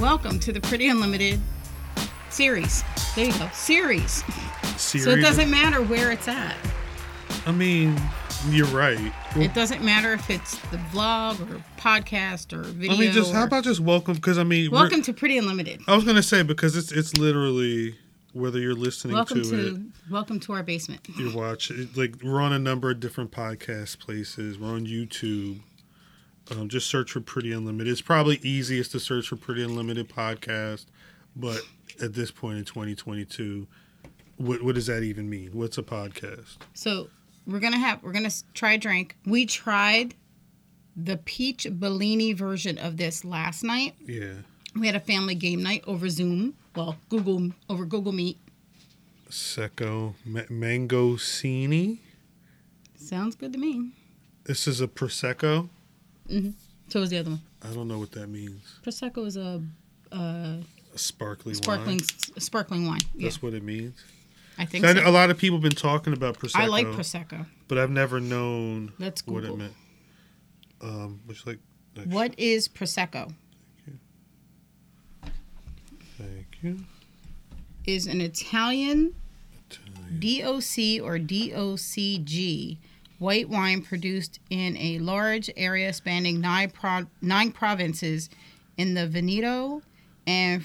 Welcome to the Pretty Unlimited series. There you go, series. Series. So it doesn't matter where it's at. I mean, you're right. Well, It doesn't matter if it's the vlog or podcast or video. I mean, just how about just welcome? Because I mean, welcome to Pretty Unlimited. I was gonna say because it's it's literally whether you're listening Welcome to, to, it, welcome to our basement. you watch it. Like we're on a number of different podcast places. We're on YouTube. Um, just search for Pretty Unlimited. It's probably easiest to search for Pretty Unlimited podcast, but at this point in 2022, what what does that even mean? What's a podcast? So we're gonna have we're gonna try a drink. We tried the peach Bellini version of this last night. Yeah, We had a family game night over Zoom. Well, Google over Google Meet. Secco Ma- Mangosini. Sounds good to me. This is a prosecco. So was the other one. I don't know what that means. Prosecco is a, uh A sparkling, sparkling wine. s- sparkling wine. Yeah, That's what it means. I think So I know a lot of people have been talking about prosecco. I like prosecco. but I've never known Let's what it meant. Um, which like, What is prosecco? Thank you. Is an Italian Italian. DOC or DOCG white wine produced in a large area spanning nine, nine provinces in the Veneto and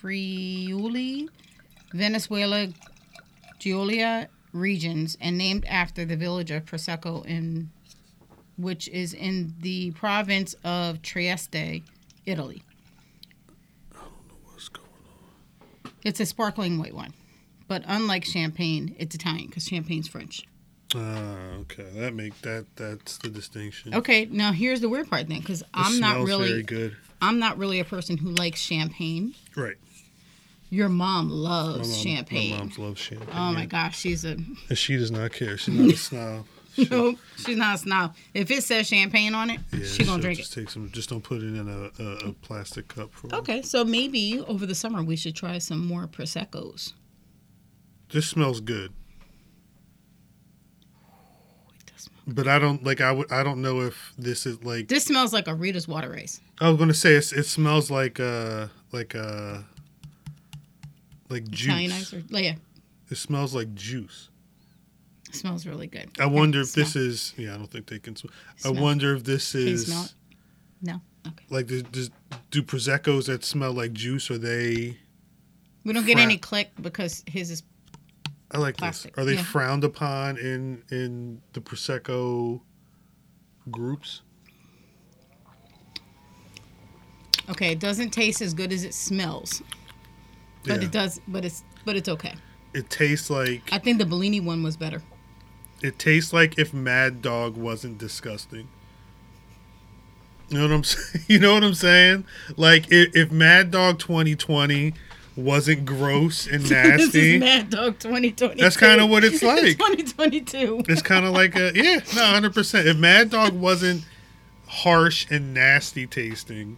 Friuli, Venezia, Giulia regions, and named after the village of Prosecco, in which is in the province of Trieste, Italy. I don't know what's going on? It's a sparkling white wine, but unlike champagne, it's Italian because champagne's French. Ah, okay. That make that that's the distinction. Okay, now here's the weird part then, because I'm not really, good. I'm not really a person who likes champagne. Right. Your mom My loves mom, champagne. My mom's love champagne. oh my gosh, she's a And she does not care. She's not a snob. no, she's not a snob. If it says champagne on it, Yeah, she gonna drink just it. take some. Just don't put it in a, a, a plastic cup for. her. Okay, so maybe over the summer we should try some more proseccos. This smells good, It does smell- but I don't like. I would. I don't know if this is like. This smells like a Rita's water ice. I was gonna say it's, it smells like uh like uh like juice. Or yeah, It smells like juice. it smells really good. I wonder if smell. this is. Yeah, I don't think they can. Sm- I wonder if this Can you is smell it? No. Okay. like does, do proseccos that smell like juice? Are they? We don't get any click because his is I like Plastic, this. Are they yeah. frowned upon in in the prosecco groups? okay. It doesn't taste as good as it smells, but Yeah. it does. But it's but it's okay. It tastes like I think the Bellini one was better. it tastes like if Mad Dog wasn't disgusting. You know what I'm saying? You know what I'm saying? Like if, if Mad Dog 2020 wasn't gross and nasty. this is Mad Dog 2022. That's kinda what it's like. 2022. it's kind of like a yeah, no, 100. percent If Mad Dog wasn't harsh and nasty tasting,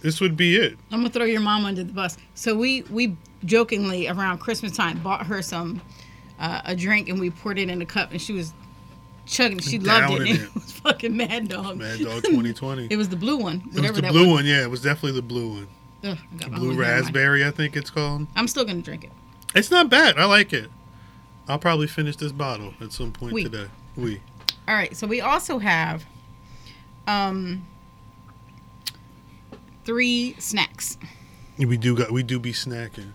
this would be it. I'm gonna throw your mom under the bus. So we we jokingly around Christmas time bought her some uh, a drink and we poured it in a cup and she was chugging. She loved it. It. it was fucking Mad Dog. Mad Dog 2020. It was the blue one, It was the blue one, yeah. It was definitely the blue one. Ugh, I got my Blue own hair in mine. raspberry, I think it's called. I'm still gonna drink it. It's not bad. I like it. I'll probably finish this bottle at some point Oui. today. We. All right. So we also have um three snacks. We do got. We do be snacking.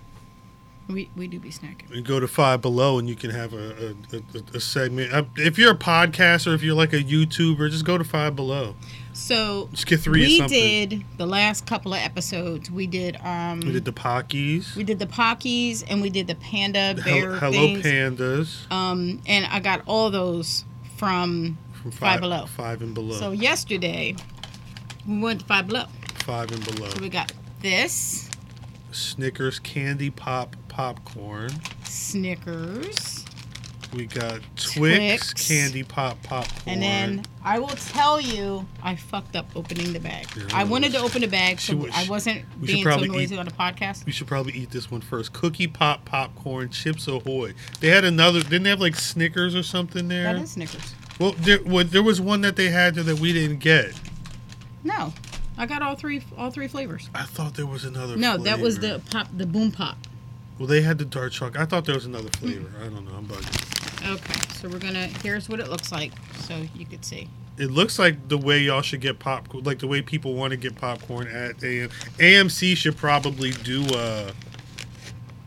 We we do be snacking. You go to Five Below and you can have a a, a, a segment. Uh, If you're a podcaster, if you're like a YouTuber, just go to Five Below. So Just get three we did the last couple of episodes. We did um We did the Pockies. we did the Pockies and we did the panda the bear Hel- Hello things. Pandas. Um, and I got all those from From Five Below. Five and below. So yesterday we went to Five Below. five and below. So we got this Snickers candy pop popcorn. Snickers, We got Twix, Twix. candy pop popcorn. and then I will tell you I fucked up opening the bag. Yeah, I wanted to open the bag so was- I wasn't we being so noisy eat- on the podcast. We should probably eat this one first. Cookie pop popcorn, Chips Ahoy. They had another. Didn't they have like Snickers or something there? That is Snickers. Well, there, well, there was one that they had there that we didn't get. No. I got all three all three flavors. I thought there was another. No, that was the pop the boom pop. Well, they had the dark chocolate. I thought there was another flavor. I don't know. I'm bugging. Okay, so we're gonna. Here's what it looks like, so you could see. It looks like the way y'all should get popcorn, like the way people want to get popcorn at AM. AMC should probably do a,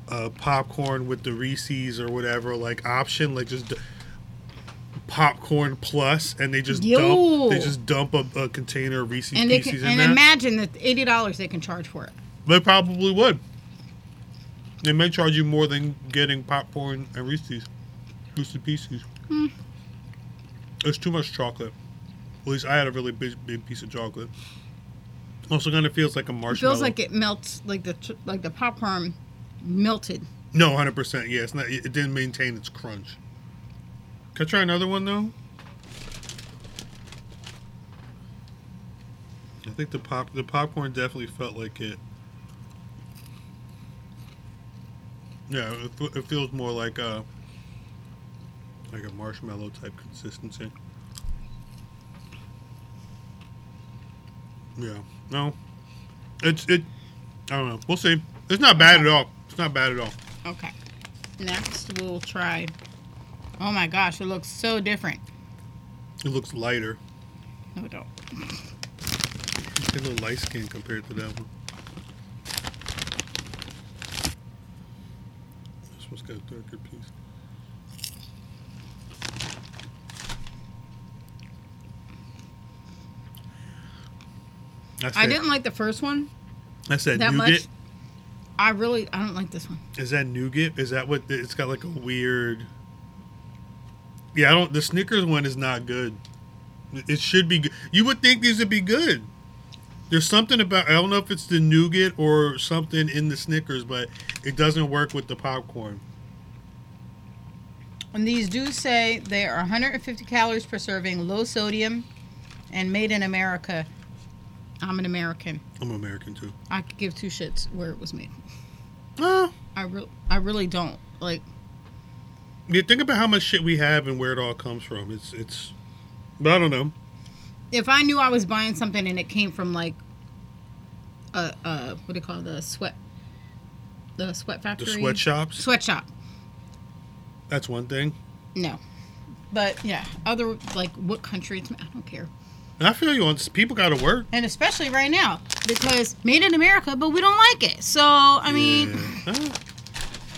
a popcorn with the Reese's or whatever like option, like just d- popcorn plus, and they just Yo. dump they just dump a, a container of Reese's And they Pieces can, in and imagine that eighty dollars they can charge for it. they probably would. They may charge you more than getting popcorn and Reese's, Reese's Pieces. Hmm. There's too much chocolate. At least I had a really big, big piece of chocolate. Also, kind of feels like a It marshmallow. feels like it melts, like the like the popcorn melted. no, hundred percent. Yeah, it's not. It didn't maintain its crunch. Can I try another one though? I think the pop the popcorn definitely felt like it. Yeah, it, it feels more like a like a marshmallow type consistency. Yeah, no, it's it. I don't know. We'll see. It's not bad at all. It's not bad at all. Okay. Next, we'll try. Oh my gosh, it looks so different. It looks lighter. No, it don't. It's a little light skin compared to that one. This one's got a darker piece. That's I didn't like the first one That's that, that nougat. much. I really, I don't like this one. Is that nougat? Is that what? It's got like a weird. Yeah, I don't. The Snickers one is not good. It should be. good. You would think these would be good. There's something about. I don't know if it's the nougat or something in the Snickers, but it doesn't work with the popcorn. And these do say they are 150 calories per serving, low sodium, and made in America. I'm an American. I'm American too. I could give two shits where it was made. Oh, I re- I really don't like. yeah. Think about how much shit we have and where it all comes from. It's it's. But I don't know. If I knew I was buying something and it came from like a, a what do you call it, the sweat, the sweat factory The sweatshops. sweatshop. That's one thing. No, but yeah, other like what country it's. I don't care. And I feel you on. People got to work. And especially right now because made in America, but we don't like it. So I mean, Yeah. Ah.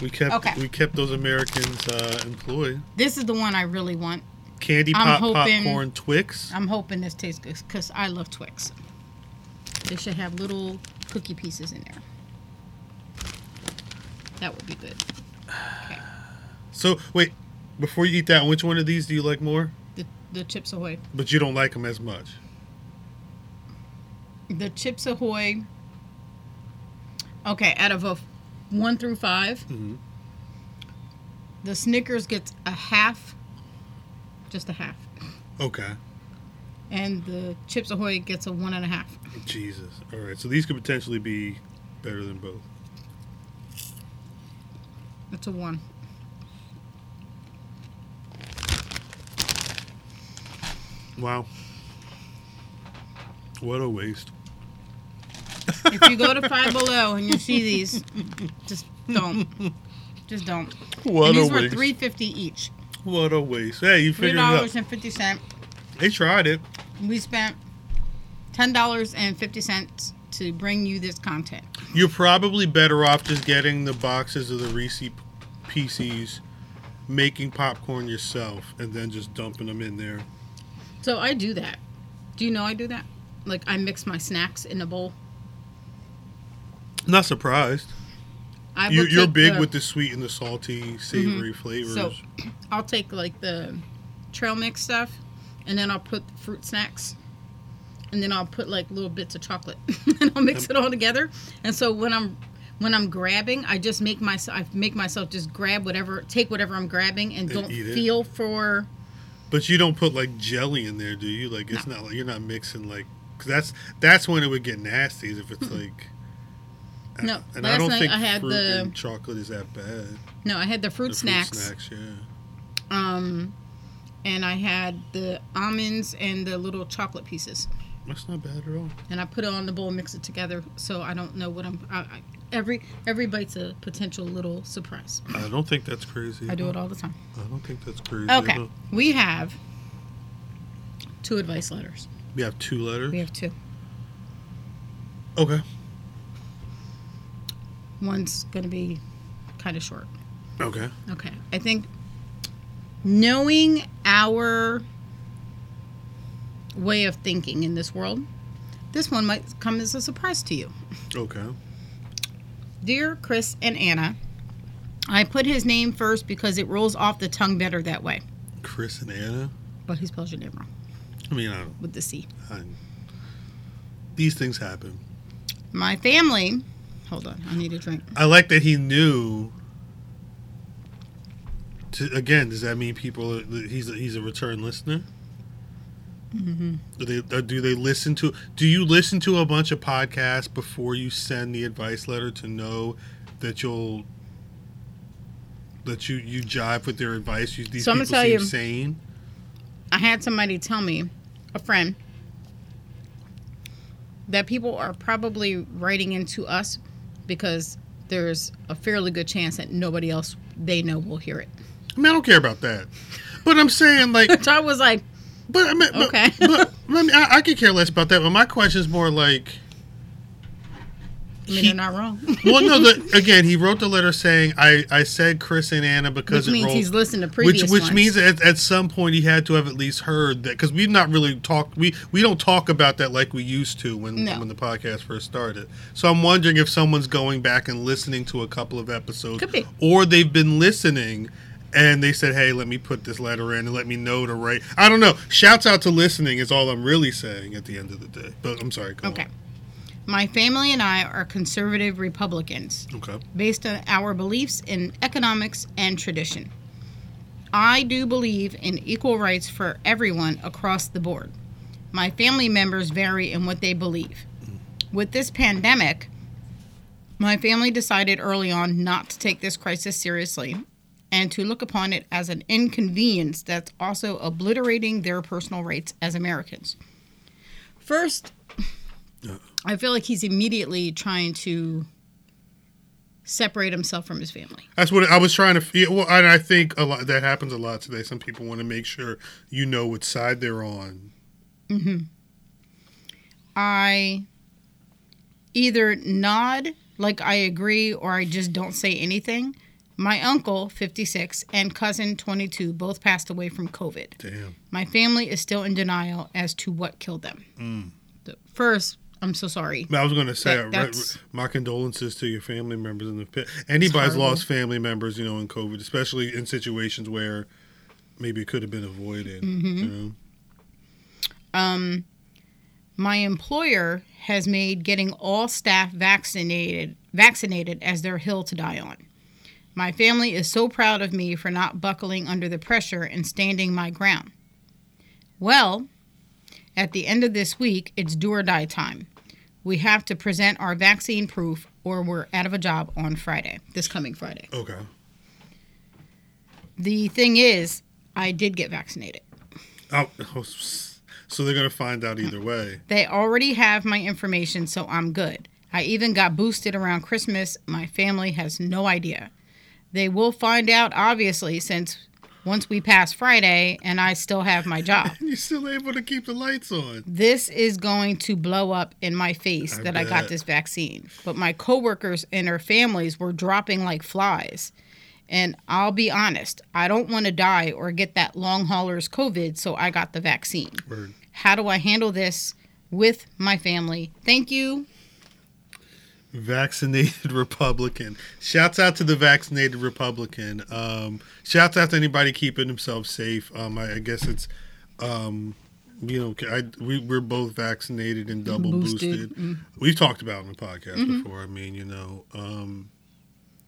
we kept Okay. we kept those Americans uh, employed. this is the one I really want. Candy I'm pop hoping- popcorn Twix. I'm hoping this tastes good because I love Twix. They should have little cookie pieces in there. That would be good. Okay. So wait, before you eat that, which one of these do you like more? The the Chips Ahoy. But you don't like them as much. The Chips Ahoy. Okay, out of a one through 5 Mhm. the Snickers gets a half, just a half, Okay. and the Chips Ahoy gets a one and a half. Jesus. All right. So these could potentially be better than both. That's a one. Wow. What a waste. If you go to Five Below and you see these, just don't. Just don't. What and these were waste. three fifty each. What a waste. Hey, you figured it out. dollars and fifty cent. They tried it. We spent ten dollars and fifty cents to bring you this content. You're probably better off just getting the boxes of the Reese Pieces, making popcorn yourself, and then just dumping them in there. So I do that. Do you know I do that? Like I mix my snacks in a bowl. Not surprised. I you, you're big the- with the sweet and the salty, savory mm-hmm. flavors. So I'll take like the trail mix stuff, and then I'll put fruit snacks, and then I'll put like little bits of chocolate, and I'll mix it all together. And so when I'm when I'm grabbing, I just make myself I make myself just grab whatever, take whatever I'm grabbing, and And don't eat it. feel for. but you don't put like jelly in there, do you? Like it's not like you're not mixing like cause that's that's when it would get nasty. Is if it's like. No, and I last don't night think I had fruit the- and chocolate is that bad. No, I had the fruit The snacks. snacks, yeah. Um, and I had the almonds and the little chocolate pieces. That's not bad at all. and I put it on the bowl, and mix it together, so I don't know what I'm. I, I, every every bite's a potential little surprise. I don't think that's crazy. I do it all the time. I don't think that's crazy. Okay, we have two advice letters. We have two letters. We have two. Okay. One's gonna be kind of short. Okay. Okay, I think knowing our way of thinking in this world, this one might come as a surprise to you. Okay. Dear Chris and Anna, I put his name first because it rolls off the tongue better that way. Chris and Anna. But he spells your name wrong I mean, I don't. with the C. I, these things happen. My family, hold on, I need a drink. I like that he knew. To, again, does that mean people? He's a, he's a return listener. Mm-hmm. Do they uh, do they listen to? Do you listen to a bunch of podcasts before you send the advice letter to know that you'll that you you jive with their advice? You, these So I'm people seem you- sane. I had somebody tell me, a friend, that people are probably writing into us because there's a fairly good chance that nobody else they know will hear it. I mean, I don't care about that, but I'm saying like So I was like, But I mean, but- Okay. but, I, mean, I, I could care less about that. But my question is more like, I mean, He- they're not wrong. well, no. The, again, he wrote the letter saying, "I I said Chris and Anna because Which it means rolled." he's listened to previous which which ones. means at, at some point he had to have at least heard that because we've not really talked we we don't talk about that like we used to when No. when the podcast first started. So I'm wondering if someone's going back and listening to a couple of episodes, Could be. or they've been listening. And they said, "Hey, let me put this letter in and let me know to write." I don't know. Shouts out to listening is all I'm really saying at the end of the day. But I'm sorry. Go Okay. My family and I are conservative Republicans Okay. based on our beliefs in economics and tradition. I do believe in equal rights for everyone across the board. My family members vary in what they believe. With this pandemic, my family decided early on not to take this crisis seriously and to look upon it as an inconvenience that's also obliterating their personal rights as Americans. First, I feel like he's immediately trying to separate himself from his family. That's what I was trying to feel. Well, and I think a lot that happens a lot today. Some people want to make sure you know which side they're on. Mm-hmm. I either nod like I agree or I just don't say anything. My uncle, 56, and cousin, 22, both passed away from COVID. Damn. My family is still in denial as to what killed them. The- First, I'm so sorry. I was going to say, That- uh, my condolences to your family members in the pit. Anybody's lost family members, you know, in COVID, especially in situations where maybe it could have been avoided. Mm-hmm. You know? Um, my employer has made getting all staff vaccinated vaccinated as their hill to die on. My family is so proud of me for not buckling under the pressure and standing my ground. Well, at the end of this week, it's do or die time. We have to present our vaccine proof or we're out of a job on Friday, this coming Friday. Okay. The thing is, I did get vaccinated. Oh, oh so they're going to find out either way. They already have my information, so I'm good. I even got boosted around Christmas. My family has no idea. They will find out, obviously, since once we pass Friday and I still have my job. You're still able to keep the lights on. this is going to blow up in my face I that I got this vaccine. But my coworkers and their families were dropping like flies. And I'll be honest, I don't want to die or get that long haulers COVID, so I got the vaccine. Word. How do I handle this with my family? Thank you. Vaccinated Republican. Shouts out to the vaccinated Republican. Um, shouts out to anybody keeping themselves safe. Um, I, I guess it's, um, you know, I, we, we're both vaccinated and double Boosted. boosted. We've talked about it on the podcast before. I mean, you know, um,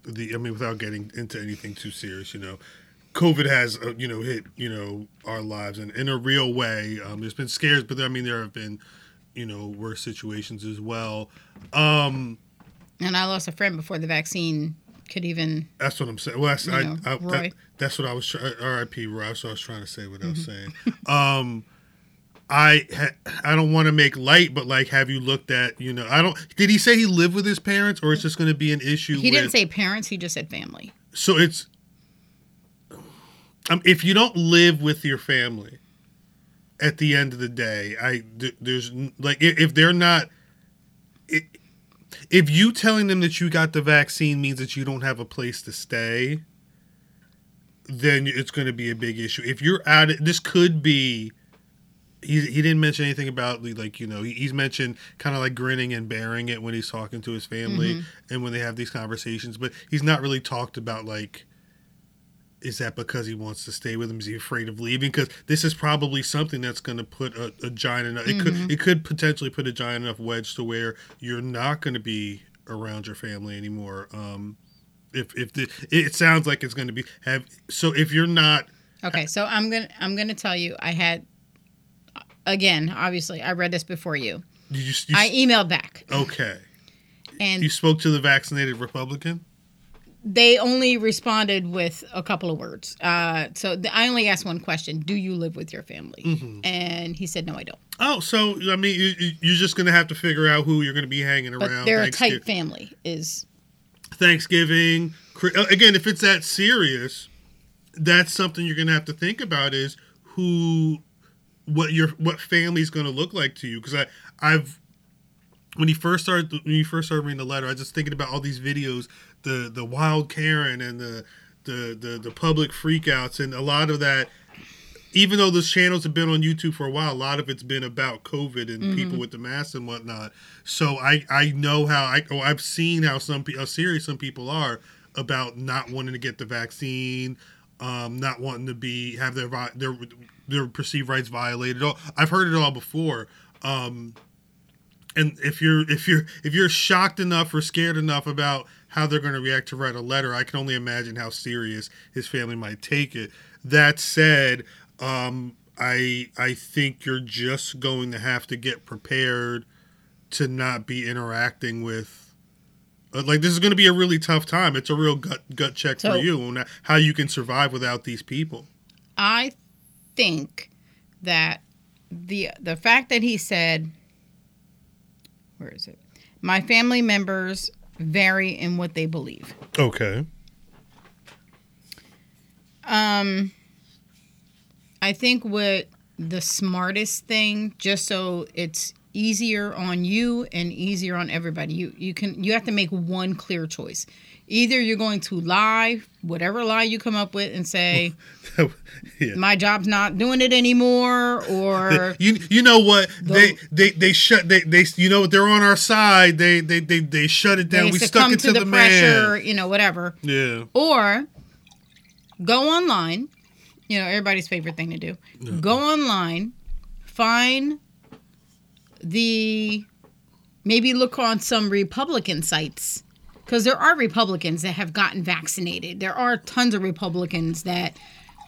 the I mean, without getting into anything too serious, you know, COVID has uh, you know hit you know our lives in, in a real way. Um, there's been scares, but I mean there have been you know worse situations as well. Um, And I lost a friend before the vaccine could even. that's what I'm saying. Well, that's, I, know, I, Roy. Mm-hmm. that, that's what I was trying. R.I.P. Roy. That's what I was trying to say. What I was saying. Um, I ha- I don't want to make light, but like, have you looked at you know? I don't. Did he say he lived with his parents, or is this going to be an issue? He didn't say parents. He just said family. So it's um, if you don't live with your family, at the end of the day, I th- there's like i- if they're not. i if you telling them that you got the vaccine means that you don't have a place to stay, then it's going to be a big issue. If you're out, it this could be. He, he didn't mention anything about like you know he, he's mentioned kind of like grinning and bearing it when he's talking to his family mm-hmm. and when they have these conversations, but he's not really talked about like is that because he wants to stay with him? Is he afraid of leaving? Because this is probably something that's going to put a, a giant enough. It could it could potentially put a giant enough wedge to where you're not going to be around your family anymore. Um, if if the it sounds like it's going to be have so if you're not Okay, so I'm gonna I'm gonna tell you. I had again. Obviously, I read this before you. you you, I emailed back, okay and you spoke to the vaccinated Republican. They only responded with a couple of words. Uh, so th- I only asked one question: Do you live with your family? Mm-hmm. And he said, No, I don't. Oh, so I mean you, you're just going to have to figure out who you're going to be hanging But around. they're a tight family. Is Thanksgiving. Uh, Again, if it's that serious, that's something you're going to have to think about is who, what your what family's going to look like to you. Because I I've when he first started when you first started reading the letter, I was just thinking about all these videos, the the wild Karen and the the the, the public freakouts, and a lot of that. Even though those channels have been on YouTube for a while, a lot of it's been about COVID and people with the masks and whatnot. So I I know how I oh, I've seen how some how serious some people are about not wanting to get the vaccine, um, not wanting to be have their vi- their their perceived rights violated. I've heard it all before. Um, and if you're if you're if you're shocked enough or scared enough about how they're going to react to write a letter, I can only imagine how serious his family might take it. That said, um, I I think you're just going to have to get prepared to not be interacting with. uh, Like this is going to be a really tough time. It's a real gut gut check So- for you on how you can survive without these people. I think that the the fact that he said, where is it? My family members vary in what they believe. Okay. Um, I think what the smartest thing, just so it's easier on you and easier on everybody, you you can you have to make one clear choice. Either you're going to lie, whatever lie you come up with, and say yeah. my job's not doing it anymore, or You you know what? They they they shut they they you know what? They're on our side. They they they, they shut it down. We stuck it to, to the, the, pressure, man you know, whatever. yeah. Or go online, you know, everybody's favorite thing to do. Go online, find the maybe look on some Republican sites because there are Republicans that have gotten vaccinated. There are tons of Republicans that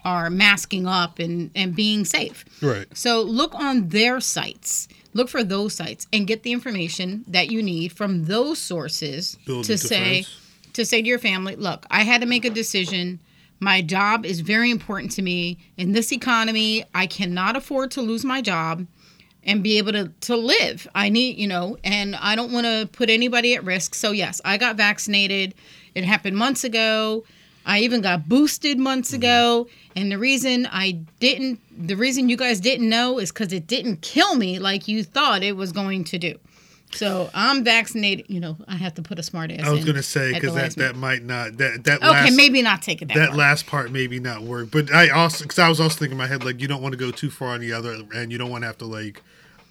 are masking up and, and being safe. right So look on their sites. Look for those sites and get the information that you need from those sources Build to say to say to your family, look, I had to make a decision. My job is very important to me. In this economy, I cannot afford to lose my job and be able to, to live. I need, you know, and I don't want to put anybody at risk. So, yes, I got vaccinated. It happened months ago. I even got boosted months mm-hmm. ago. And the reason I didn't, the reason you guys didn't know is because it didn't kill me like you thought it was going to do. So I'm vaccinated. You know, I have to put a smart ass. I was in gonna say because that that might not that that Okay, last maybe not take it that, that last part maybe not work but I also because I was also thinking in my head like you don't want to go too far on the other and you don't want to have to like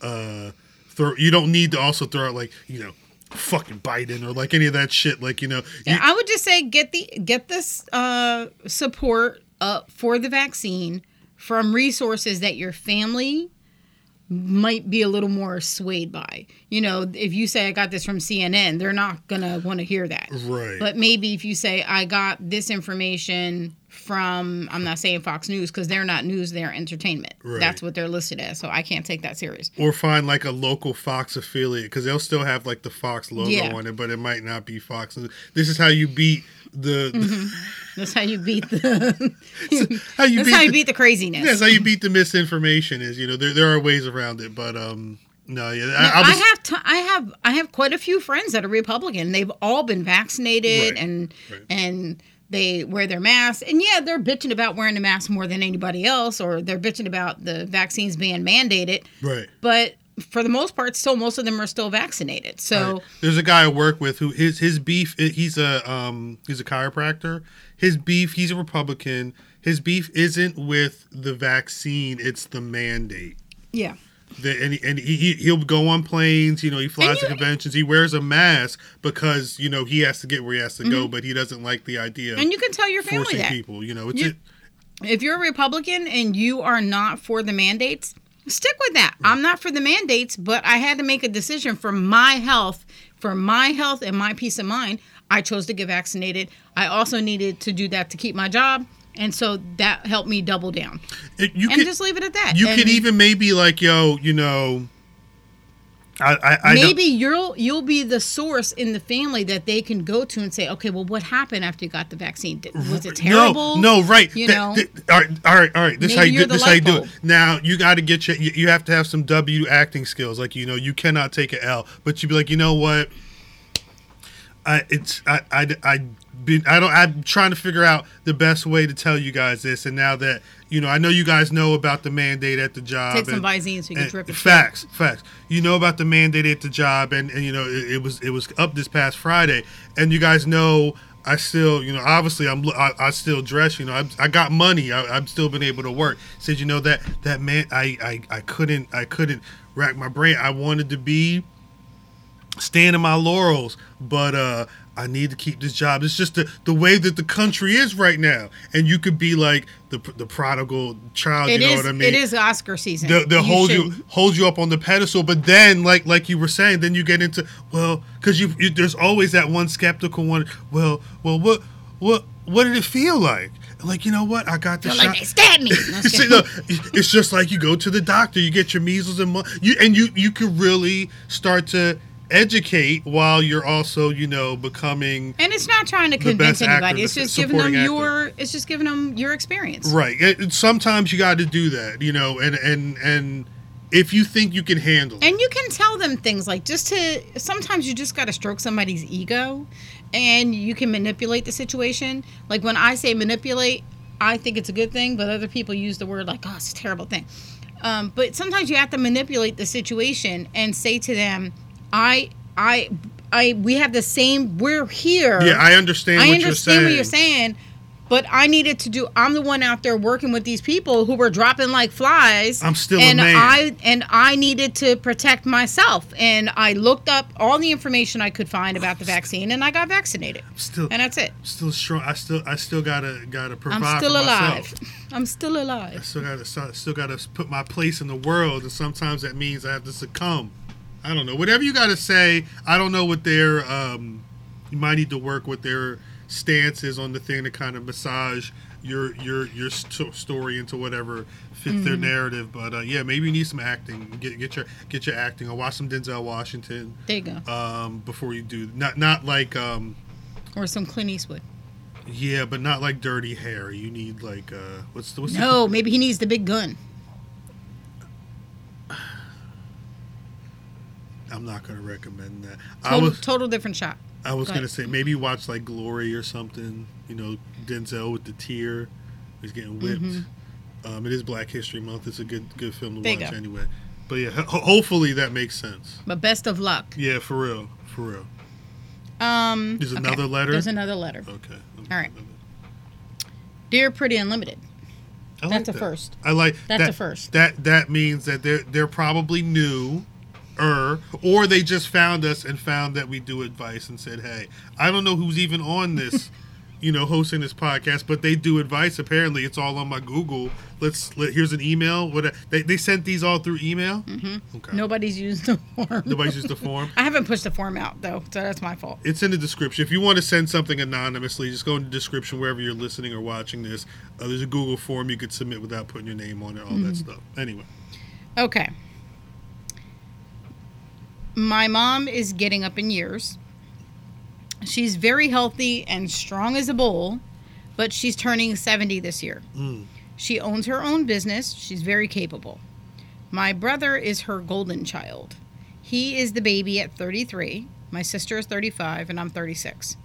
uh throw you don't need to also throw out like you know fucking Biden or like any of that shit like you know you- I would just say get the get this uh, support uh, for the vaccine from resources that your family might be a little more swayed by. You know, if you say I got this from CNN, they're not gonna want to hear that. right But maybe if you say I got this information from I'm not saying Fox News because they're not news, they're entertainment. Right. That's what they're listed as. So I can't take that serious. or find like a local Fox affiliate because they'll still have like the Fox logo Yeah. on it, but it might not be Fox. This is how you beat the That's how you beat the. how you that's beat how you the, beat the craziness. that's how you beat the misinformation is you know there there are ways around it, but um no yeah I, I I, have t- I have I have quite a few friends that are Republican. They've all been vaccinated Right, and right. and they wear their masks. And yeah, they're bitching about wearing a mask more than anybody else, or they're bitching about the vaccines being mandated. right. But for the most part, still most of them are still vaccinated. So Right. There's a guy I work with who his his beef. He's a um he's a chiropractor. His beef. He's a Republican. His beef isn't with the vaccine. It's the mandate. yeah, The, and he, and he he- he'll go on planes. You know, he flies to conventions. He wears a mask because you know he has to get where he has to go, but he doesn't like the idea Mm-hmm. and you can tell your family that people. You know, it's You- it. if you're a Republican and you are not for the mandates, stick with that. I'm not for the mandates, but I had to make a decision for my health, for my health and my peace of mind. I chose to get vaccinated. I also needed to do that to keep my job. And so that helped me double down. it you And could just leave it at that. you And could even maybe like yo, you know. I, I, I don't- maybe you'll you'll be the source in the family that they can go to and say, okay, well, what happened after you got the vaccine? Was it terrible? No, no, right. You That- know, that- all right, all right, all right. This Maybe how you do, this how you do it. Now you got to get your. You, you have to have some W acting skills. Like you know, you cannot take a L, but you be like, you know what? I it's I I I been I don't I'm trying to figure out the best way to tell you guys this, and now that you know, I know you guys know about the mandate at the job. take some Visine so you can drip it. facts, facts. You know about the mandate at the job, and, and you know it, it was it was up this past Friday, and you guys know I still, you know, obviously I'm I, I still dress, you know, I, I got money, I, I've still been able to work. Said you know that that man, I, I I couldn't I couldn't rack my brain. I wanted to be stand in my laurels, but uh I need to keep this job. It's just the, the way that the country is right now, and you could be like the the prodigal child. It you know is. what I mean? It is Oscar season. they'll, they'll hold you hold you up on the pedestal but then like like you were saying then you get into well because you, you there's always that one skeptical one well well what what what did it feel like like you know what i got Feel shot like they stabbed me. No, See, look, it's just like you go to the doctor you get your measles and mu- you and you you could really start to educate while you're also you know becoming And it's not trying to convince anybody. It's just giving them actor. your. It's just giving them your experience. Right. It, it- sometimes you got to do that, you know, and and and if you think you can handle it. And you can tell them things like just to. Sometimes you just got to stroke somebody's ego, and you can manipulate the situation. Like when I say manipulate, I think it's a good thing, but other people use the word like, "Oh, it's a terrible thing." Um, but sometimes you have to manipulate the situation and say to them, "I, I, I. We have the same. We're here." yeah, I understand I what understand you're saying. what you're saying, but I needed to do. I'm the one out there working with these people who were dropping like flies. I'm still a and. I and I needed to protect myself, and I looked up all the information I could find about the vaccine, and I got vaccinated, Still, and that's it. still strong. I still, I still gotta, gotta provide. I'm still alive. I'm still alive. I still gotta, still still gotta put my place in the world, and sometimes that means I have to succumb. I don't know. Whatever you gotta say. I don't know what their. Um, you might need to work with their stance is on the thing to kind of massage your your your st- story into whatever fits their Mm-hmm. narrative. But uh, yeah, maybe you need some acting. Get get your get your acting. I'll watch some Denzel Washington There you go. um, before you do. Not not like. Um, Or some Clint Eastwood. Yeah, but not like Dirty Harry. You need like uh, what's the what's No, maybe he needs the big gun. I'm not gonna recommend that. I Total, was total different shot. I was go gonna ahead. say maybe watch like Glory or something. You know, Denzel with the tear. He's getting whipped. Um, it is Black History Month. It's a good good film to Mm-hmm. There watch anyway. But yeah, ho- hopefully that makes sense. But best of luck. Yeah, for real, for real. Um, There's okay. another letter? There's another letter. Okay. All right. Dear Pretty Unlimited. I like That's a that. first. I like That's that, a first. That that means that they're they're probably new, er, or they just found us and found that we do advice and said, "Hey, I don't know who's even on this, you know, hosting this podcast, but they do advice. Apparently, it's all on my Google. Let's let, here's an email. What they they sent these all through email. Mm-hmm. Okay. Nobody's used the form. Nobody's used the form. I haven't pushed the form out though, so that's my fault. It's in the description. If you want to send something anonymously, just go in the description wherever you're listening or watching this. Uh, there's a Google form you could submit without putting your name on it, all that stuff. Anyway. Okay. My mom is getting up in years, She's very healthy and strong as a bull, but she's turning 70 this year. Mm. She owns her own business. She's very capable. My brother is her golden child. He is the baby at 33. My sister is 35, and I'm 36.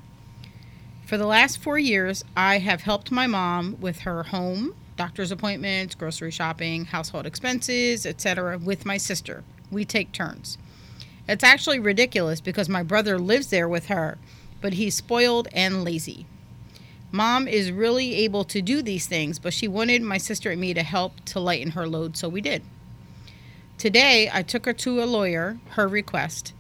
For the last four years, I have helped my mom with her home, doctor's appointments, grocery shopping, household expenses, etc., with my sister. We take turns. It's actually ridiculous because my brother lives there with her, but he's spoiled and lazy. Mom is really able to do these things, but she wanted my sister and me to help to lighten her load, so we did. Today, I took her to a lawyer, her request,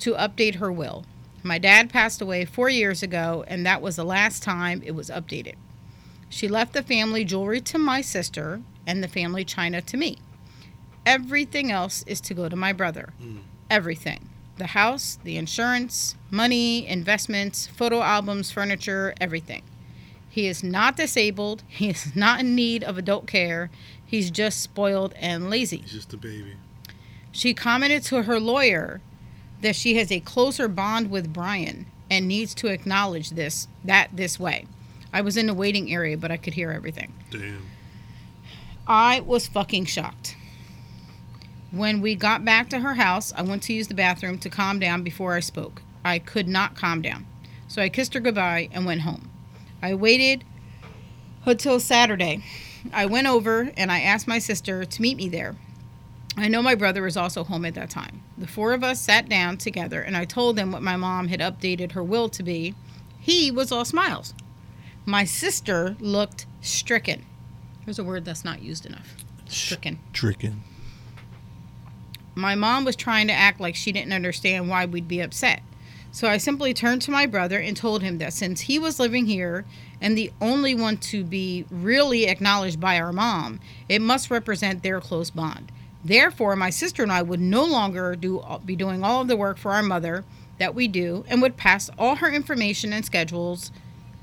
to update her will. My dad passed away four years ago, and that was the last time it was updated. She left the family jewelry to my sister and the family china to me. Everything else is to go to my brother. Hmm. Everything the house, the insurance, money, investments, photo albums, furniture, everything. He is not disabled. He is not in need of adult care. He's just spoiled and lazy. He's just a baby. She commented to her lawyer that she has a closer bond with Brian and needs to acknowledge this that this way. I was in the waiting area, but I could hear everything. Damn. I was fucking shocked. When we got back to her house, I went to use the bathroom to calm down before I spoke. I could not calm down. So I kissed her goodbye and went home. I waited until Saturday. I went over and I asked my sister to meet me there. I know my brother was also home at that time. The four of us sat down together and I told him what my mom had updated her will to be. He was all smiles. My sister looked stricken. There's a word that's not used enough. Stricken. Stricken. My mom was trying to act like she didn't understand why we'd be upset. So I simply turned to my brother and told him that since he was living here and the only one to be really acknowledged by our mom, it must represent their close bond. Therefore, my sister and I would no longer do be doing all of the work for our mother that we do and would pass all her information and schedules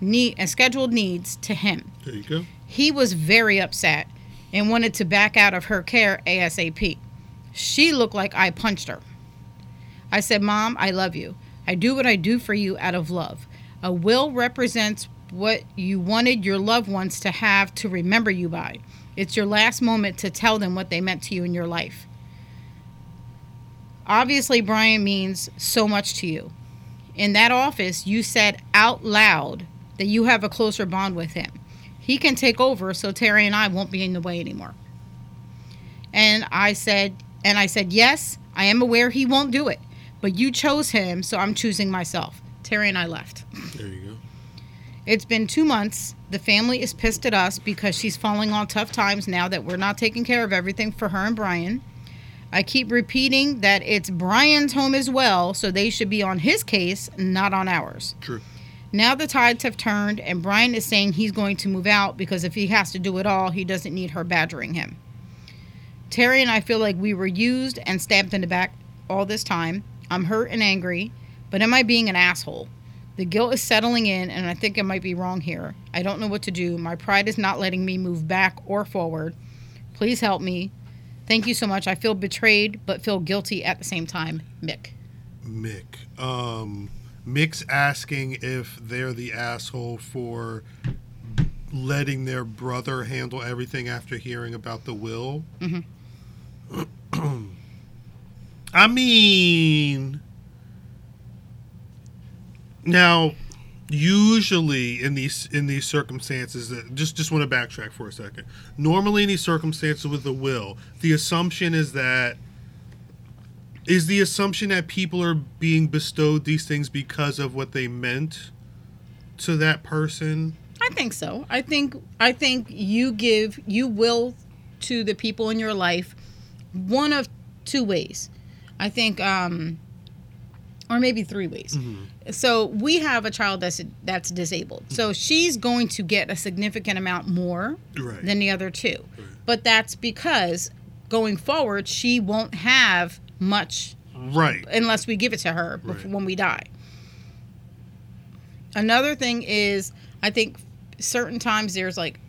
need and scheduled needs to him. There you go. He was very upset and wanted to back out of her care ASAP. She looked like I punched her. I said, Mom, I love you. I do what I do for you out of love. A will represents what you wanted your loved ones to have to remember you by. It's your last moment to tell them what they meant to you in your life. Obviously, Brian means so much to you. In that office, you said out loud that you have a closer bond with him. He can take over so Terry and I won't be in the way anymore. And I said, and I said, yes, I am aware he won't do it, but you chose him, so I'm choosing myself. Terry and I left. There you go. It's been two months. The family is pissed at us because she's falling on tough times now that we're not taking care of everything for her and Brian. I keep repeating that it's Brian's home as well, so they should be on his case, not on ours. True. Now the tides have turned, and Brian is saying he's going to move out because if he has to do it all, he doesn't need her badgering him. Terry and I feel like we were used and stabbed in the back all this time. I'm hurt and angry, but am I being an asshole? The guilt is settling in, and I think I might be wrong here. I don't know what to do. My pride is not letting me move back or forward. Please help me. Thank you so much. I feel betrayed, but feel guilty at the same time. Mick. Mick. Um, Mick's asking if they're the asshole for letting their brother handle everything after hearing about the will. Mhm. I mean, now usually in these in these circumstances that just just want to backtrack for a second normally in these circumstances with the will the assumption is that is the assumption that people are being bestowed these things because of what they meant to that person I think so. I think I think you give you will to the people in your life one of two ways. I think um or maybe three ways. So we have a child that's that's disabled. So she's going to get a significant amount more right than the other two. But that's because going forward she won't have much right unless we give it to her Right. when we die. Another thing is, I think certain times there's like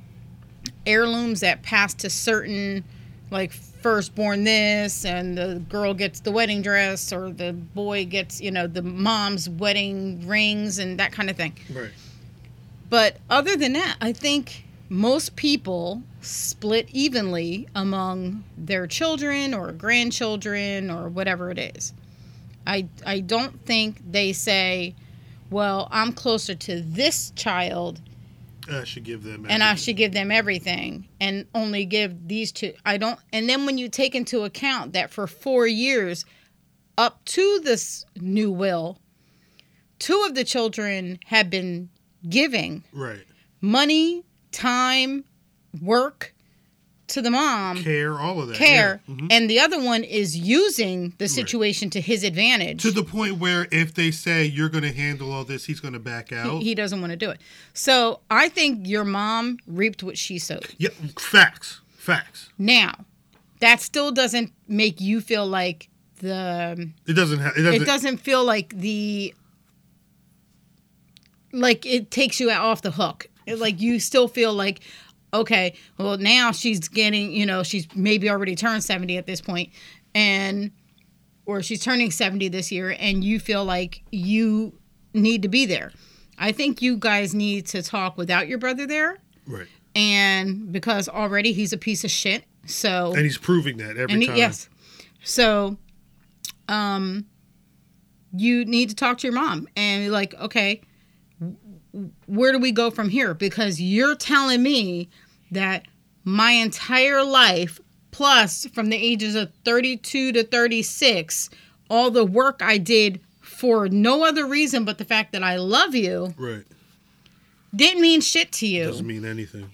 heirlooms that pass to certain like firstborn this and the girl gets the wedding dress or the boy gets you know the mom's wedding rings and that kind of thing Right. but other than that i think most people split evenly among their children or grandchildren or whatever it is i i don't think they say well i'm closer to this child I should give them. and I should give them everything and only give these two. I don't. And then when you take into account that for four years, up to this new will, two of the children have been giving Right. money, time, work to the mom, Care, all of that. care, yeah. Mhm. and the other one is using the situation to his advantage. To the point where if they say you're going to handle all this, he's going to back out. he doesn't want to do it. So I think your mom reaped what she sowed. yeah, facts. Facts. Now, that still doesn't make you feel like the It doesn't have. It doesn't. it doesn't feel like the like it takes you off the hook. It- like you still feel like okay, well now she's getting, you know, she's maybe already turned 70 at this point and or she's turning 70 this year and you feel like you need to be there. I think you guys need to talk without your brother there Right. and because already he's a piece of shit. So And he's proving that every he- time. yes. So, um, you need to talk to your mom and like, okay, where do we go from here? Because you're telling me that my entire life, plus from the ages of 32 to 36, all the work I did for no other reason but the fact that I love you Right. didn't mean shit to you. Doesn't mean anything.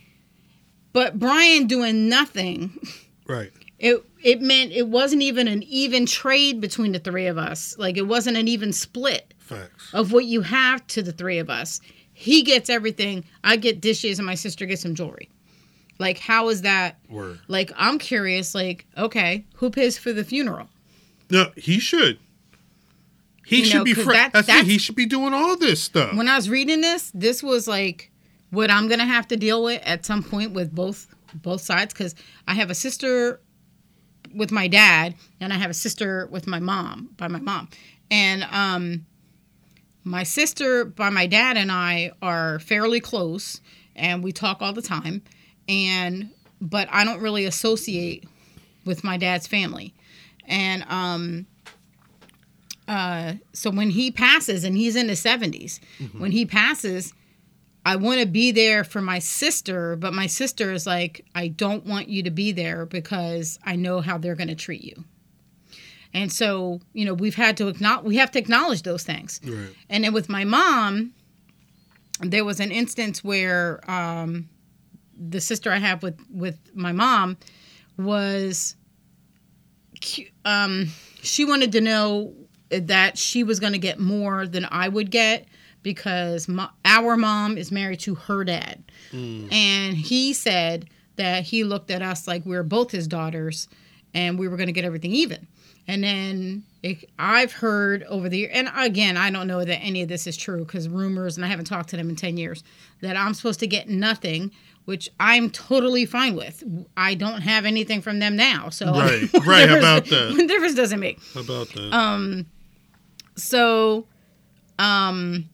But Brian doing nothing Right. it it meant it wasn't even an even trade between the three of us. Like it wasn't an even split Facts. of what you have to the three of us. He gets everything. I get dishes and my sister gets some jewelry. Like how is that? Word. Like I'm curious like okay, who pays for the funeral? No, he should. He You should know, be. Fr- that- that's, it. that's- He should be doing all this stuff. When I was reading this, this was like what I'm going to have to deal with at some point with both both sides cuz I have a sister with my dad and I have a sister with my mom by my mom. And um my sister by my dad and I are fairly close and we talk all the time and but I don't really associate with my dad's family. And um uh so when he passes and he's in his 70s, when he passes I want to be there for my sister, but my sister is like, I don't want you to be there because I know how they're going to treat you. And so, you know, we've had to acknowledge, we have to acknowledge those things. right. And then with my mom, there was an instance where um, the sister I have with with my mom was, um, she wanted to know that she was going to get more than I would get because my, our mom is married to her dad, and he said that he looked at us like we were both his daughters, and we were going to get everything even. And then it, I've heard over the year, and again, I don't know that any of this is true because rumors, and I haven't talked to them in 10 years, that I'm supposed to get nothing, which I'm totally fine with. I don't have anything from them now. So, Right, right, how about that? What difference does it make? How about that? Um, so, um,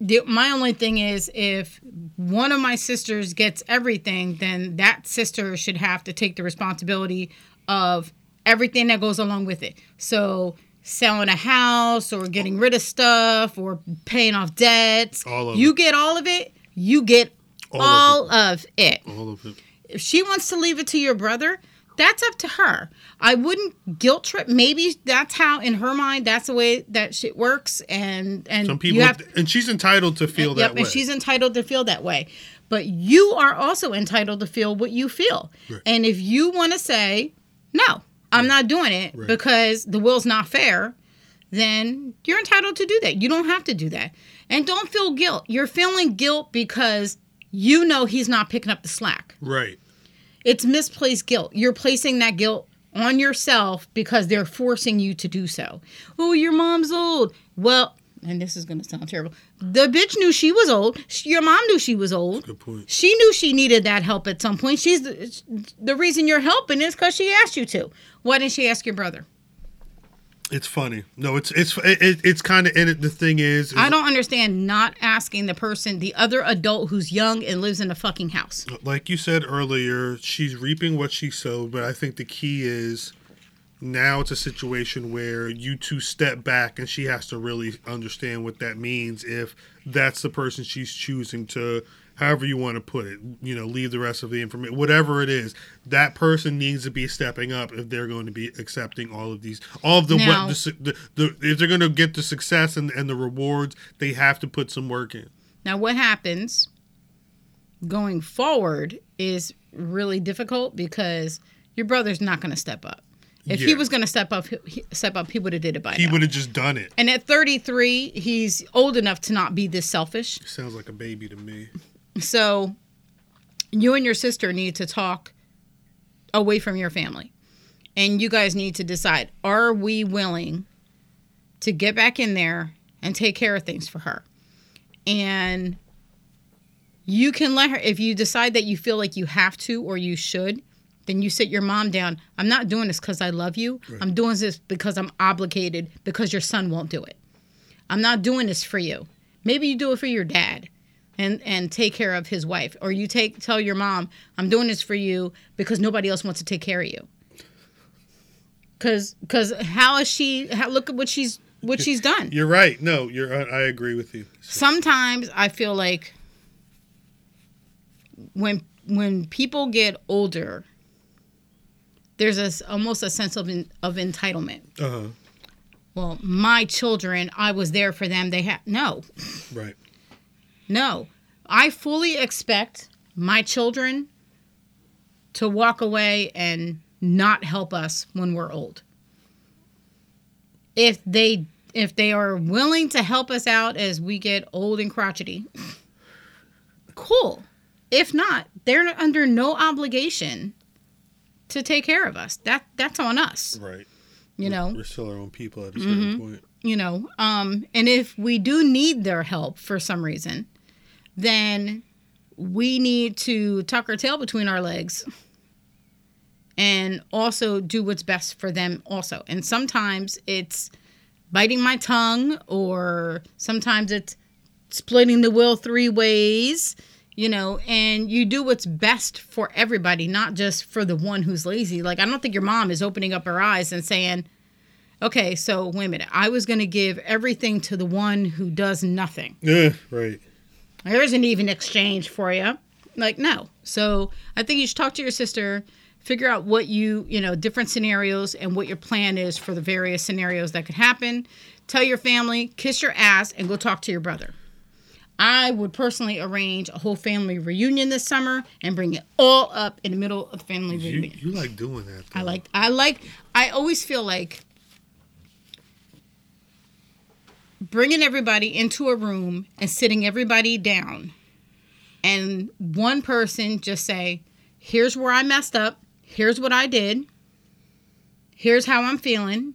the, my only thing is if one of my sisters gets everything, then that sister should have to take the responsibility of everything that goes along with it. So, selling a house or getting rid of stuff or paying off debts. All of you it. get all of it. You get All all, of of it all of it. if she wants to leave it to your brother, that's up to her. I wouldn't guilt trip. Maybe that's how, in her mind, that's the way that shit works. And and Some people, you have, and she's entitled to feel yep, that way. and she's entitled to feel that way. But you are also entitled to feel what you feel. Right. And if you want to say, no, I'm not doing it Right. because the will's not fair, then you're entitled to do that. You don't have to do that. And don't feel guilt. You're feeling guilt because you know he's not picking up the slack. right. It's misplaced guilt. You're placing that guilt on yourself because they're forcing you to do so. Oh, your mom's old. Well, and this is going to sound terrible. The bitch knew she was old. Your mom knew she was old. Good point. She knew she needed that help at some point. She's the, the reason you're helping is because she asked you to. Why didn't she ask your brother? It's funny. No, it's it's it, it's kind of. And it, the thing is, is I don't understand not asking the person, the other adult who's young and lives in a fucking house. like you said earlier, she's reaping what she sowed. But I think the key is now it's a situation where you two step back, and she has to really understand what that means. If that's the person she's choosing to, however you want to put it, you know, leave the rest of the information, whatever it is, that person needs to be stepping up if they're going to be accepting all of these, all of the Now- what the, the, the if they're going to get the success and, and the rewards, they have to put some work in. Now, what happens going forward is really difficult because your brother's not going to step up. If he was going to step up, he, step up, he would have did it by He now. would have just done it. And at 33, he's old enough to not be this selfish. Sounds like a baby to me. So you and your sister need to talk away from your family. And you guys need to decide are we willing to get back in there and take care of things for her? And you can let her, if you decide that you feel like you have to or you should, then you sit your mom down. I'm not doing this because I love you. I'm doing this because I'm obligated because your son won't do it. I'm not doing this for you. Maybe you do it for your dad and and take care of his wife or you take tell your mom i'm doing this for you because nobody else wants to take care of you because because how is she how, look at what she's what she's done You're right. No, you're. I, I agree with you. sometimes i feel like when when people get older there's a, almost a sense of en- of entitlement Uh huh. well my children i was there for them they had no Right. No, I fully expect my children to walk away and not help us when we're old. If they if they are willing to help us out as we get old and crotchety, cool. If not, they're under no obligation to take care of us. That that's on us, Right. you know. We're still our own people at a certain point. you know um and if we do need their help for some reason then we need to tuck our tail between our legs and also do what's best for them also and sometimes it's biting my tongue or sometimes it's splitting the will three ways you know and you do what's best for everybody not just for the one who's lazy like i don't think your mom is opening up her eyes and saying okay, so wait a minute. I was going to give everything to the one who does nothing. Yeah. Right. There isn't even exchange for you. Like, no. So I think you should talk to your sister, figure out what you, you know, different scenarios and what your plan is for the various scenarios that could happen. Tell your family, kiss your ass, and go talk to your brother. I would personally arrange a whole family reunion this summer and bring it all up in the middle of the family You, reunion. you like doing that. I like I like I always feel like bringing everybody into a room and sitting everybody down and one person just say here's where I messed up here's what I did here's how I'm feeling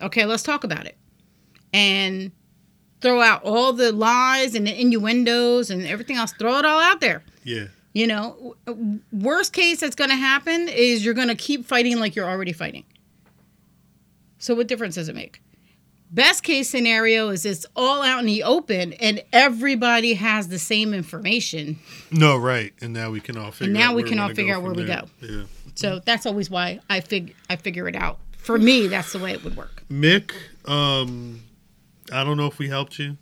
okay let's talk about it and throw out all the lies and the innuendos and everything else throw it all out there Yeah. you know, worst case that's going to happen is you're going to keep fighting like you're already fighting. So what difference does it make? Best case scenario is it's all out in the open and everybody has the same information. No. Right. And now we can all figure. now out we where can all figure out where we there. go. Yeah. So that's always why I fig I figure it out. For me, that's the way it would work. Mick, um, I don't know if we helped you.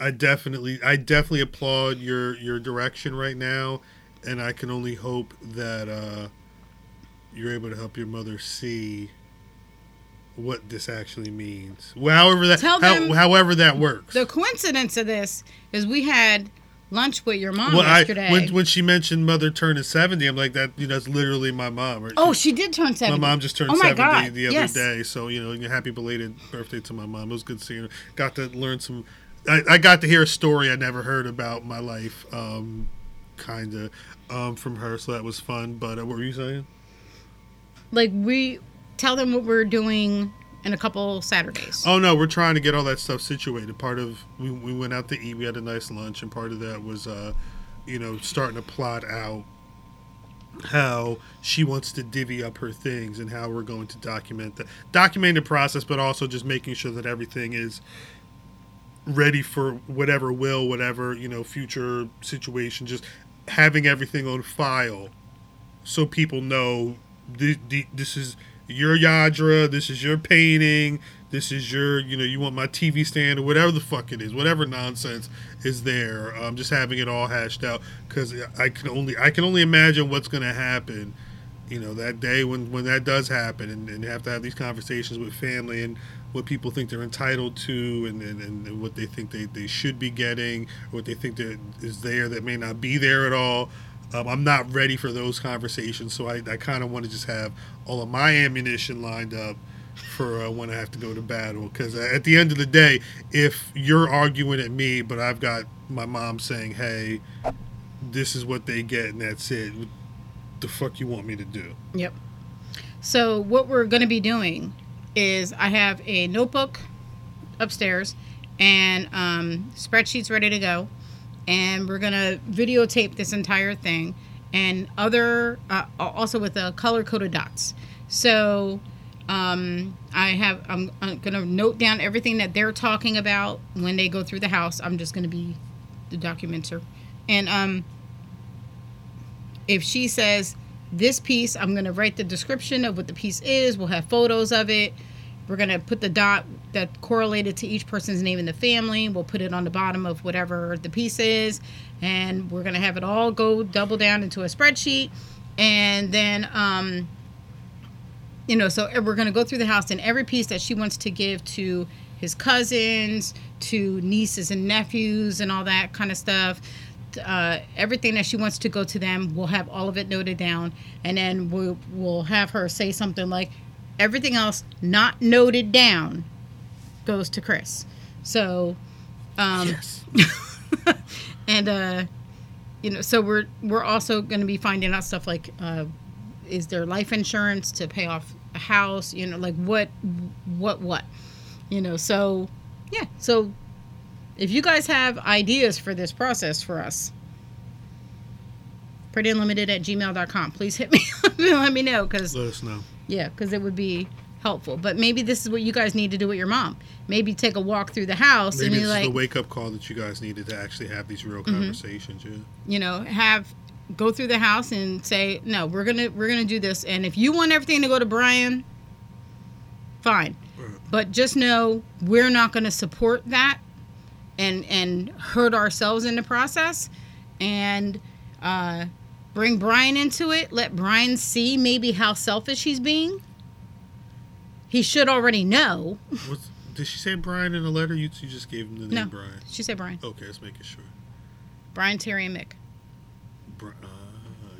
I definitely, I definitely applaud your your direction right now, and I can only hope that uh, you're able to help your mother see what this actually means. Well, however that, Tell how, them- however that works. The coincidence of this is we had lunch with your mom well, I, yesterday. when when she mentioned mother turning seventy, I'm like that. You know, that's literally my mom. Right? oh, she did turn 70. My mom just turned Oh 70 God, the other yes. day, so you know, happy belated birthday to my mom. It was good seeing her. Got to learn some. I, I got to hear a story I never heard about my life, um, kind of, um, from her. So that was fun. But uh, what were you saying? like we tell them what we're doing in a couple Saturdays. Oh no, we're trying to get all that stuff situated. Part of we, we went out to eat, we had a nice lunch, and part of that was, uh, you know, starting to plot out how she wants to divvy up her things and how we're going to document the document the process, but also just making sure that everything is ready for whatever will, whatever you know, future situation. Just having everything on file so people know this is your Lladró, this is your painting, this is your, you know, you want my TV stand or whatever the fuck it is, whatever nonsense is there. Um, just having it all hashed out because I can only I can only imagine what's going to happen, you know, that day when when that does happen, and, and have to have these conversations with family and what people think they're entitled to and, and, and what they think they, they should be getting, what they think that is there that may not be there at all. Um, I'm not ready for those conversations, so I, I kind of want to just have all of my ammunition lined up for uh, when I have to go to battle. Because at the end of the day, if you're arguing at me, but I've got my mom saying, "Hey, this is what they get, and that's it," what the fuck you want me to do? Yep. So what we're going to be doing is I have a notebook upstairs and um, spreadsheets ready to go, and we're gonna videotape this entire thing and other uh, also with the color coded dots. So um, I have I'm, I'm gonna note down everything that they're talking about when they go through the house. I'm just gonna be the documenter, and um, if she says this piece, I'm to write the description of what the piece is. We'll have photos of it. We're to put the dot that correlated to each person's name in the family. We'll put it on the bottom of whatever the piece is. And we're to have it all go double down into a spreadsheet. And then, um, you know, so we're going to go through the house and every piece that she wants to give to his cousins, to nieces and nephews, and all that kind of stuff uh, everything that she wants to go to them. We'll have all of it noted down, and then we'll we'll have her say something like, "Everything else not noted down goes to Chris." So, um, Yes. and uh, you know, so we're we're also going to be finding out stuff like, uh, is there life insurance to pay off a house? You know, like what, what, what, you know. So, yeah. So if you guys have ideas for this process for us, prettyunlimited at gmail.com. Please hit me let me know because, Let us know. yeah, because it would be helpful. But maybe this is what you guys need to do with your mom. Maybe take a walk through the house Maybe and be like, the wake up call that you guys needed to actually have these real conversations. Yeah. you know, have go through the house and say, no, we're gonna we're gonna do this. And if you want everything to go to Brian, fine. Right. But just know we're not gonna support that and and hurt ourselves in the process and uh, bring Brian into it. Let Brian see maybe how selfish he's being. He should already know. What's, did she say Brian in the letter? You, you just gave him the name No. Brian. She said Brian. Okay, let's make it sure. Brian, Terry, and Mick. Bri- uh,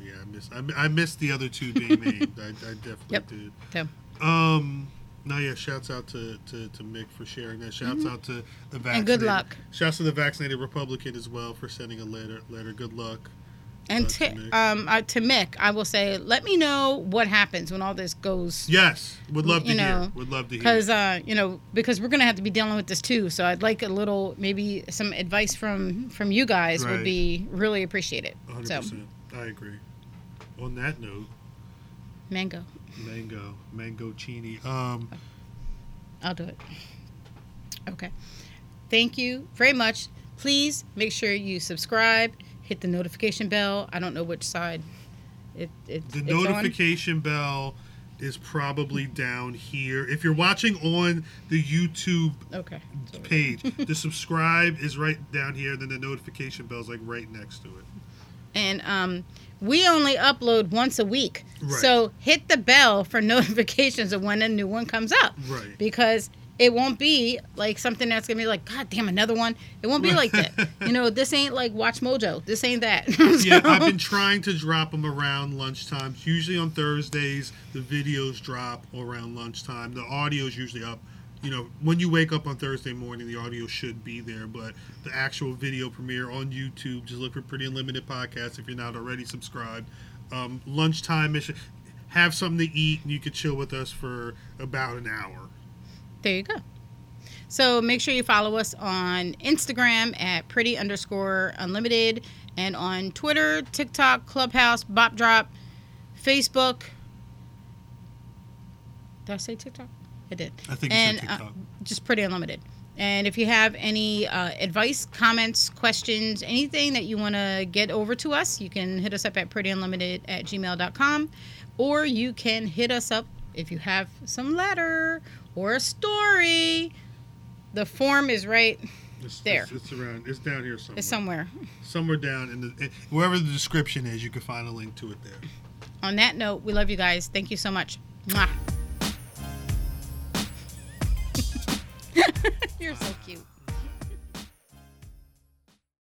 yeah, I missed. I, I missed the other two being named. I, I definitely Yep. did. So, Um. No, yeah. Shouts out to, to, to Mick for sharing that. Shouts out to the vaccinated. Mm-hmm. And good luck. Shouts to the vaccinated Republican as well for sending a letter. Letter. Good luck. And to, um, uh, to Mick, I will say, let me know what happens when all this goes. Yes, would love to You hear. know, Would love to hear. Because uh, you know, because we're gonna have to be dealing with this too. So I'd like a little, maybe some advice from from you guys would be really appreciated. 100. So I agree. On that note, mango, mango, mango chini. Um. I'll do it. Okay. Thank you very much. Please make sure you subscribe, hit the notification bell. I don't know which side it, it The it's on. notification bell is probably down here. If you're watching on the YouTube Okay. page, the subscribe is right down here. Then the notification bell is like right next to it. and um, we only upload once a week. Right. So hit the bell for notifications of when a new one comes up Right. because it won't be like something that's gonna be like, God damn, another one. It won't be like that. You know, this ain't like WatchMojo. This ain't that. Yeah, I've been trying to drop them around lunchtime. Usually on Thursdays, the videos drop around lunchtime. The audio is usually up. You know, when you wake up on Thursday morning, the audio should be there, but the actual video premiere on YouTube, just look for Pretty Unlimited Podcast if you're not already subscribed. Um, lunchtime mission. Have something to eat, and you could chill with us for about an hour. There you go. So make sure you follow us on Instagram at pretty underscore unlimited and on Twitter, TikTok, Clubhouse, Bop Drop, Facebook. Did I say TikTok? I did. I think and uh, TikTok. just pretty unlimited. And if you have any uh, advice, comments, questions, anything that you want to get over to us, you can hit us up at prettyunlimited at gmail.com. Or you can hit us up if you have some letter or a story. The form is right it's, there. It's, it's, around. It's down here somewhere. It's somewhere. Somewhere down in the wherever the description is, you can find a link to it there. On that note, we love you guys. Thank you so much. Mwah. You're so cute.